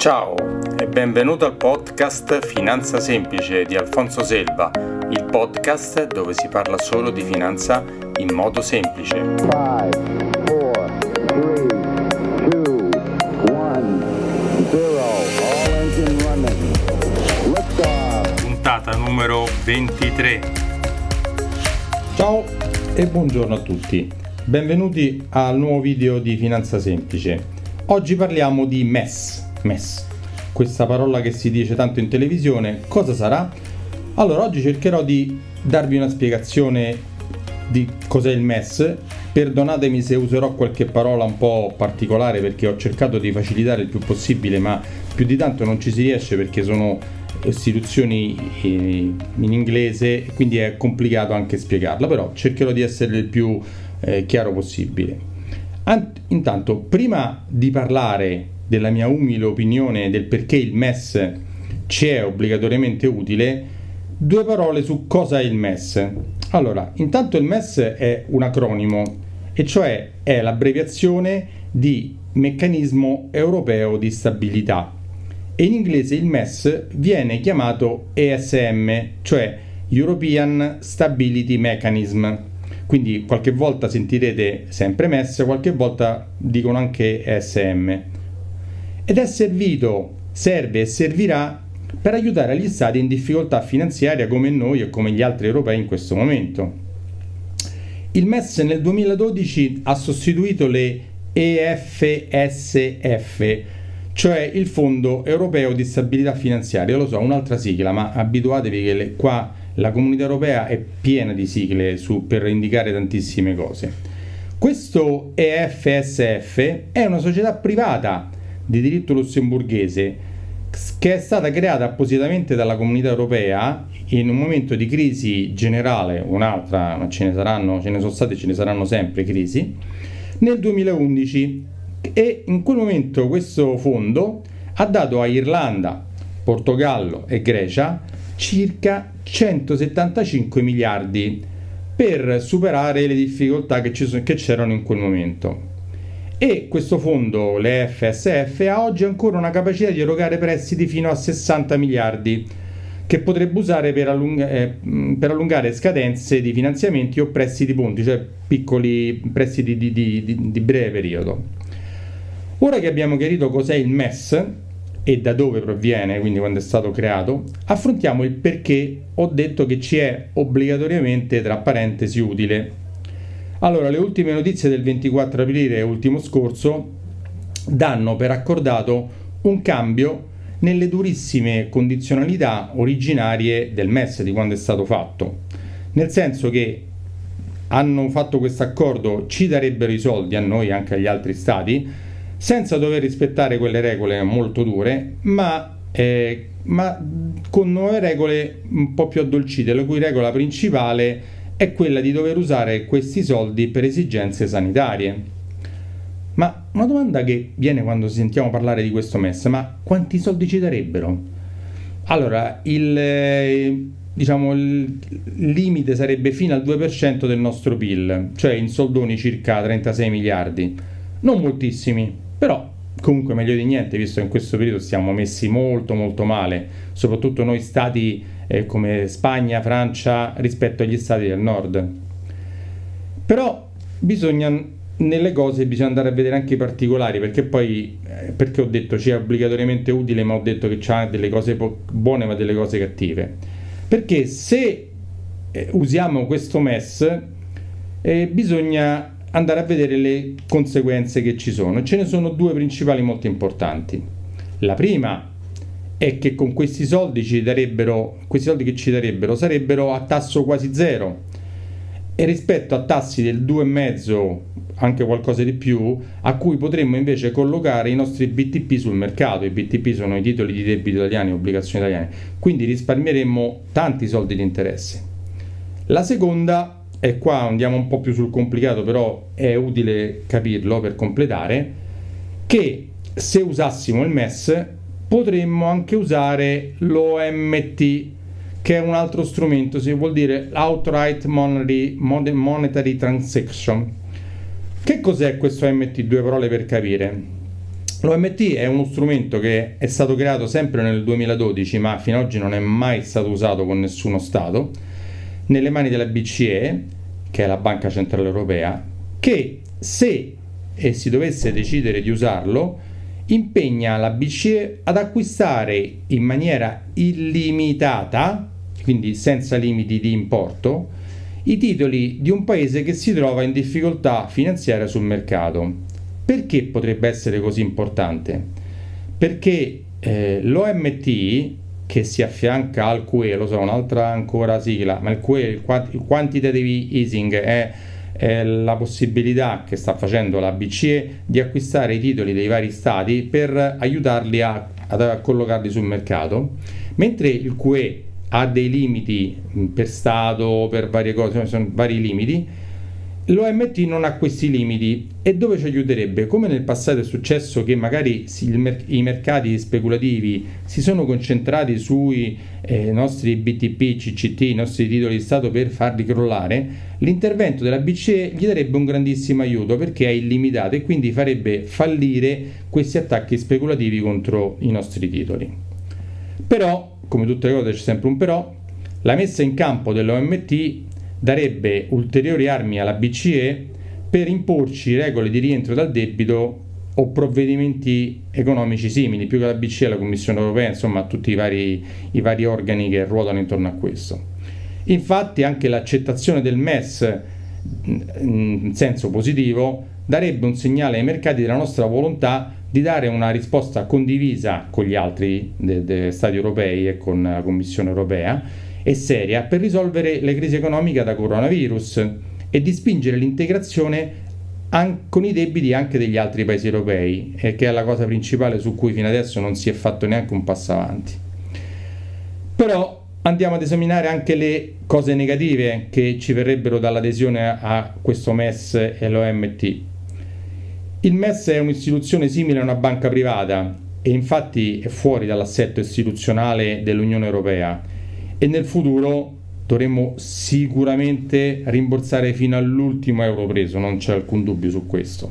Ciao e benvenuto al podcast Finanza Semplice di Alfonso Selva, il podcast dove si parla solo di finanza in modo semplice. Five, four, three, two, one, Puntata numero 23. Ciao e buongiorno a tutti. Benvenuti al nuovo video di Finanza Semplice. Oggi parliamo di MES MES. Questa parola che si dice tanto in televisione, cosa sarà? Allora, oggi cercherò di darvi una spiegazione di cos'è il MES. Perdonatemi se userò qualche parola un po' particolare perché ho cercato di facilitare il più possibile, ma più di tanto non ci si riesce perché sono istituzioni eh, in inglese, quindi è complicato anche spiegarla, però cercherò di essere il più eh, chiaro possibile. Intanto, prima di parlare della mia umile opinione del perché il MES ci è obbligatoriamente utile, due parole su cosa è il MES. Allora, intanto il MES è un acronimo, e cioè è l'abbreviazione di Meccanismo Europeo di Stabilità. E in inglese il MES viene chiamato ESM, cioè European Stability Mechanism. Quindi qualche volta sentirete sempre MES, qualche volta dicono anche ESM ed è servito, serve e servirà per aiutare gli stati in difficoltà finanziaria come noi e come gli altri europei in questo momento. Il MES nel 2012 ha sostituito le EFSF, cioè il Fondo Europeo di Stabilità Finanziaria. Lo so, un'altra sigla, ma abituatevi che le, qua la comunità europea è piena di sigle su, per indicare tantissime cose. Questo EFSF è una società privata di diritto lussemburghese che è stata creata appositamente dalla comunità europea in un momento di crisi generale, un'altra, ma ce ne saranno, ce ne sono state e ce ne saranno sempre crisi, nel 2011 e in quel momento questo fondo ha dato a Irlanda, Portogallo e Grecia circa 175 miliardi per superare le difficoltà che, che c'erano in quel momento e questo fondo, le FSF, ha oggi ancora una capacità di erogare prestiti fino a 60 miliardi che potrebbe usare per, allung- eh, per allungare scadenze di finanziamenti o prestiti ponti, cioè piccoli prestiti di, di, di, di breve periodo. Ora che abbiamo chiarito cos'è il MES e da dove proviene, quindi quando è stato creato, affrontiamo il perché ho detto che ci è obbligatoriamente, tra parentesi, utile. Allora, le ultime notizie del 24 aprile ultimo scorso danno per accordato un cambio nelle durissime condizionalità originarie del MES di quando è stato fatto. Nel senso che hanno fatto questo accordo, ci darebbero i soldi a noi e anche agli altri stati, senza dover rispettare quelle regole molto dure, ma, eh, ma con nuove regole un po' più addolcite, la cui regola principale è quella di dover usare questi soldi per esigenze sanitarie. Ma una domanda che viene quando sentiamo parlare di questo MES, ma quanti soldi ci darebbero? Allora, il, diciamo, il limite sarebbe fino al 2% del nostro PIL, cioè in soldoni circa 36 miliardi. Non moltissimi, però comunque meglio di niente, visto che in questo periodo siamo messi molto molto male, soprattutto noi stati eh, come Spagna, Francia rispetto agli stati del nord. Però bisogna nelle cose bisogna andare a vedere anche i particolari perché poi eh, perché ho detto ci è obbligatoriamente utile ma ho detto che c'ha delle cose buone ma delle cose cattive perché se eh, usiamo questo MES eh, bisogna andare a vedere le conseguenze che ci sono. Ce ne sono due principali molto importanti. La prima è che con questi soldi ci darebbero, questi soldi che ci darebbero sarebbero a tasso quasi zero. E rispetto a tassi del 2,5 anche qualcosa di più a cui potremmo invece collocare i nostri BTP sul mercato. I BTP sono i titoli di debito italiani obbligazioni italiane. Quindi risparmieremmo tanti soldi di interesse. La seconda e qua andiamo un po' più sul complicato però è utile capirlo per completare che se usassimo il MES potremmo anche usare l'OMT che è un altro strumento, si vuol dire Outright Monetary, monetary Transaction. Che cos'è questo OMT? Due parole per capire. L'OMT è uno strumento che è stato creato sempre nel 2012, ma fino ad oggi non è mai stato usato con nessuno Stato, nelle mani della BCE, che è la Banca Centrale Europea, che se e si dovesse decidere di usarlo, impegna la BCE ad acquistare in maniera illimitata, quindi senza limiti di importo, i titoli di un paese che si trova in difficoltà finanziaria sul mercato. Perché potrebbe essere così importante? Perché eh, l'OMT, che si affianca al QE, lo so, un'altra ancora sigla, ma il QE, il Quantitative Easing, è, la possibilità che sta facendo la BCE di acquistare i titoli dei vari stati per aiutarli a, a collocarli sul mercato, mentre il QE ha dei limiti per stato, per varie cose, sono vari limiti, L'OMT non ha questi limiti e dove ci aiuterebbe? Come nel passato è successo che magari i mercati speculativi si sono concentrati sui eh, nostri BTP, CCT, i nostri titoli di Stato per farli crollare, l'intervento della BCE gli darebbe un grandissimo aiuto perché è illimitato e quindi farebbe fallire questi attacchi speculativi contro i nostri titoli. Però, come tutte le cose c'è sempre un però, la messa in campo dell'OMT darebbe ulteriori armi alla BCE per imporci regole di rientro dal debito o provvedimenti economici simili, più che la BCE, la Commissione europea, insomma tutti i vari, i vari organi che ruotano intorno a questo. Infatti anche l'accettazione del MES in senso positivo darebbe un segnale ai mercati della nostra volontà di dare una risposta condivisa con gli altri de- de Stati europei e con la Commissione europea e seria per risolvere le crisi economiche da coronavirus e di spingere l'integrazione an- con i debiti anche degli altri paesi europei, eh, che è la cosa principale su cui fino adesso non si è fatto neanche un passo avanti. Però andiamo ad esaminare anche le cose negative che ci verrebbero dall'adesione a questo MES e l'OMT. Il MES è un'istituzione simile a una banca privata e infatti è fuori dall'assetto istituzionale dell'Unione Europea e nel futuro dovremmo sicuramente rimborsare fino all'ultimo euro preso, non c'è alcun dubbio su questo.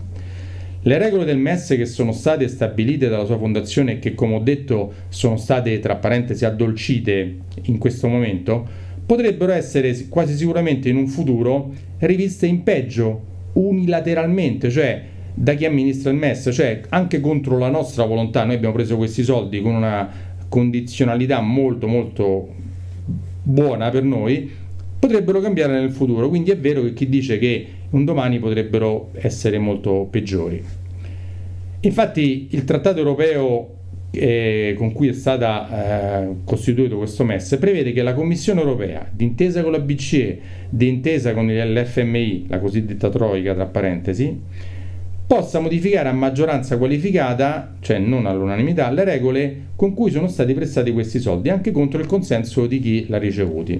Le regole del MES che sono state stabilite dalla sua fondazione e che come ho detto sono state tra parentesi addolcite in questo momento, potrebbero essere quasi sicuramente in un futuro riviste in peggio unilateralmente, cioè da chi amministra il MES, cioè anche contro la nostra volontà. Noi abbiamo preso questi soldi con una condizionalità molto molto buona per noi, potrebbero cambiare nel futuro. Quindi è vero che chi dice che un domani potrebbero essere molto peggiori. Infatti il trattato europeo eh, con cui è stato eh, costituito questo MES prevede che la Commissione europea, d'intesa con la BCE, d'intesa con l'FMI, la cosiddetta troica tra parentesi, possa modificare a maggioranza qualificata, cioè non all'unanimità, le regole con cui sono stati prestati questi soldi, anche contro il consenso di chi l'ha ricevuti.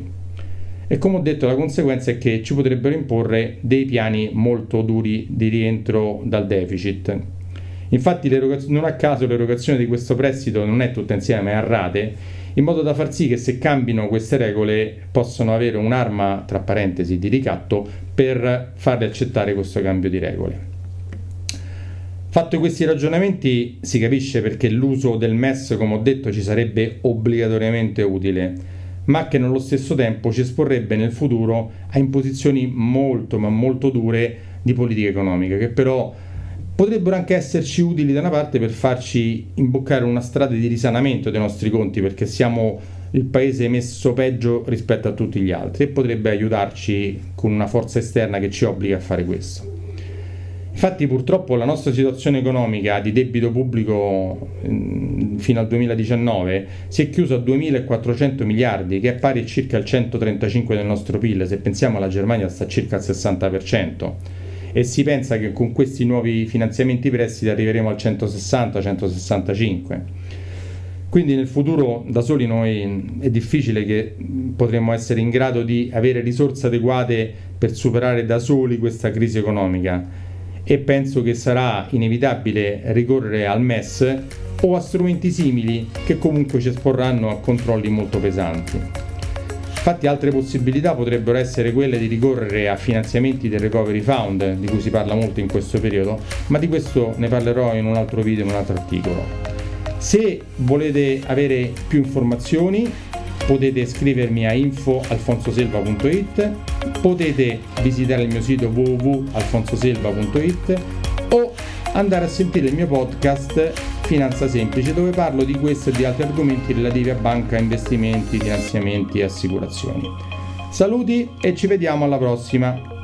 E come ho detto, la conseguenza è che ci potrebbero imporre dei piani molto duri di rientro dal deficit. Infatti, non a caso l'erogazione di questo prestito non è tutta insieme, è a rate, in modo da far sì che se cambino queste regole possano avere un'arma, tra parentesi, di ricatto per farle accettare questo cambio di regole. Fatti questi ragionamenti si capisce perché l'uso del MES, come ho detto, ci sarebbe obbligatoriamente utile, ma che nello stesso tempo ci esporrebbe nel futuro a imposizioni molto ma molto dure di politica economica, che però potrebbero anche esserci utili da una parte per farci imboccare una strada di risanamento dei nostri conti, perché siamo il paese messo peggio rispetto a tutti gli altri e potrebbe aiutarci con una forza esterna che ci obbliga a fare questo. Infatti purtroppo la nostra situazione economica di debito pubblico mh, fino al 2019 si è chiusa a 2.400 miliardi, che è pari a circa il 135 del nostro PIL, se pensiamo alla Germania sta circa al 60%, e si pensa che con questi nuovi finanziamenti prestiti arriveremo al 160-165. Quindi nel futuro da soli noi è difficile che potremmo essere in grado di avere risorse adeguate per superare da soli questa crisi economica e penso che sarà inevitabile ricorrere al MES o a strumenti simili che comunque ci esporranno a controlli molto pesanti. Infatti altre possibilità potrebbero essere quelle di ricorrere a finanziamenti del Recovery Fund, di cui si parla molto in questo periodo, ma di questo ne parlerò in un altro video, in un altro articolo. Se volete avere più informazioni potete scrivermi a info.alfonsoselva.it, potete visitare il mio sito www.alfonsoselva.it o andare a sentire il mio podcast Finanza Semplice dove parlo di questo e di altri argomenti relativi a banca, investimenti, finanziamenti e assicurazioni. Saluti e ci vediamo alla prossima!